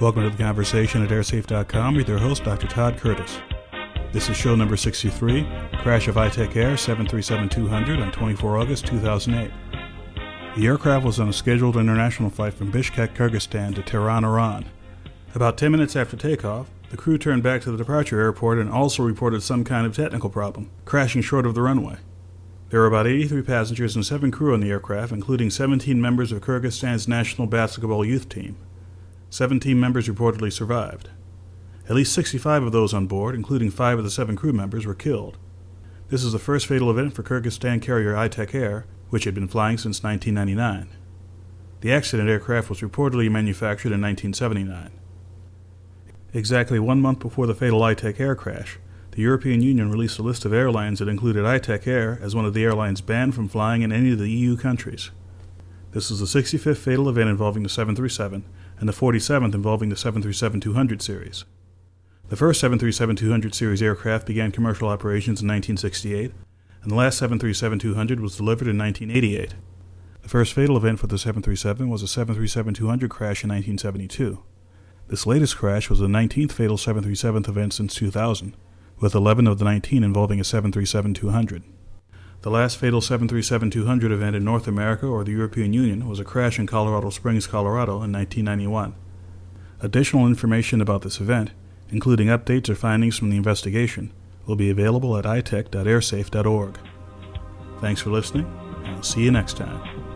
Welcome to the conversation at airsafe.com with your host, Dr. Todd Curtis. This is show number 63 Crash of Itek Air 737 200 on 24 August 2008. The aircraft was on a scheduled international flight from Bishkek, Kyrgyzstan to Tehran, Iran. About 10 minutes after takeoff, the crew turned back to the departure airport and also reported some kind of technical problem, crashing short of the runway. There were about 83 passengers and 7 crew on the aircraft, including 17 members of Kyrgyzstan's national basketball youth team. 17 members reportedly survived. At least 65 of those on board, including 5 of the 7 crew members, were killed. This is the first fatal event for Kyrgyzstan carrier Itek Air, which had been flying since 1999. The accident aircraft was reportedly manufactured in 1979. Exactly one month before the fatal Itek Air crash, the European Union released a list of airlines that included Itek Air as one of the airlines banned from flying in any of the EU countries. This was the 65th fatal event involving the 737 and the 47th involving the 737 200 series. The first 737 200 series aircraft began commercial operations in 1968, and the last 737 200 was delivered in 1988. The first fatal event for the 737 was a 737 200 crash in 1972. This latest crash was the 19th fatal 737 event since 2000, with 11 of the 19 involving a 737 200. The last fatal 737 200 event in North America or the European Union was a crash in Colorado Springs, Colorado in 1991. Additional information about this event, including updates or findings from the investigation, will be available at itek.airsafe.org. Thanks for listening, and I'll see you next time.